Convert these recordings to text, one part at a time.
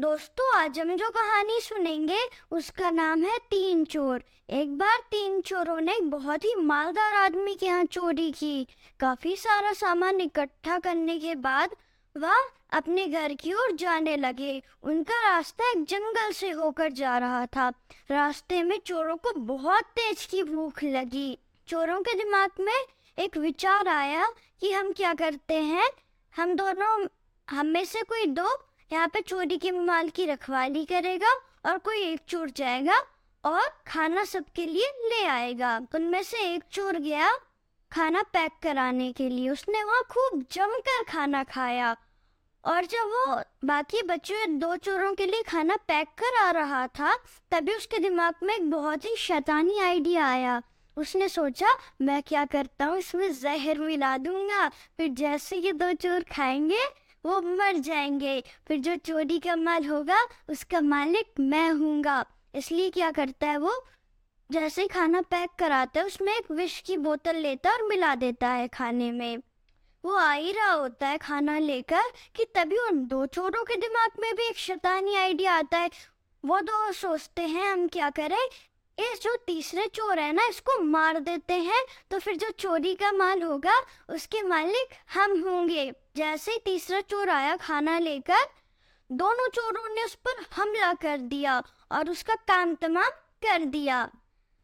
दोस्तों, आज हम जो कहानी सुनेंगे, उसका नाम है तीन चोर। एक बार तीन चोरों ने बहुत ही मालदार आदमी के यहाँ चोरी की। काफ़ी सारा सामान इकट्ठा करने के बाद वह अपने घर की ओर जाने लगे। उनका रास्ता एक जंगल से होकर जा रहा था। रास्ते में चोरों को बहुत तेज की भूख लगी। चोरों के दिमाग में एक विचार आया कि हम क्या करते हैं? हम दोनों, हम में से कोई दो यहाँ पे चोरी के माल की रखवाली करेगा और कोई एक चोर जाएगा और खाना सबके लिए ले आएगा। उनमें से एक चोर गया खाना पैक कराने के लिए। उसने वहाँ खूब जमकर खाना खाया और जब वो बाकी बचे हुए दो चोरों के लिए खाना पैक कर आ रहा था, तभी उसके दिमाग में एक बहुत ही शैतानी आइडिया आया। उसने सोचा, मैं क्या करता हूँ? इसमें जहर मिला दूँगा। फिर जैसे ये दो चोर खाएँगे वो मर जाएँगे। फिर जो चोरी का माल होगा, उसका मालिक मैं हूँगा। इसलिए क्या करता है वो? जैसे खाना पैक कराता है, उसमें एक विश की बोतल लेता है और मिला देता है खाने में। वो आ ही रहा होता है खाना लेकर कि तभी उन दो चोरों के दिमाग में भी एक शैतानी आइडिया आता है। वो दो सोचते हैं, हम क्या करें? इस जो तीसरे चोर है ना, इसको मार देते हैं। तो फिर जो चोरी का माल होगा, उसके मालिक हम होंगे। जैसे ही तीसरा चोर आया खाना लेकर, दोनों चोरों ने उस पर हमला कर दिया और उसका काम तमाम कर दिया।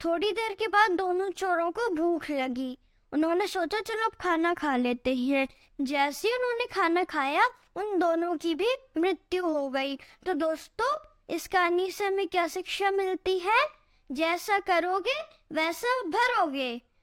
थोड़ी देर के बाद दोनों चोरों को भूख लगी। उन्होंने सोचा, चलो अब खाना खा लेते हैं। जैसे ही उन्होंने खाना खाया, उन दोनों की भी मृत्यु हो गई। तो दोस्तों इस कहानी से हमें क्या शिक्षा मिलती है? जैसा करोगे वैसा भरोगे।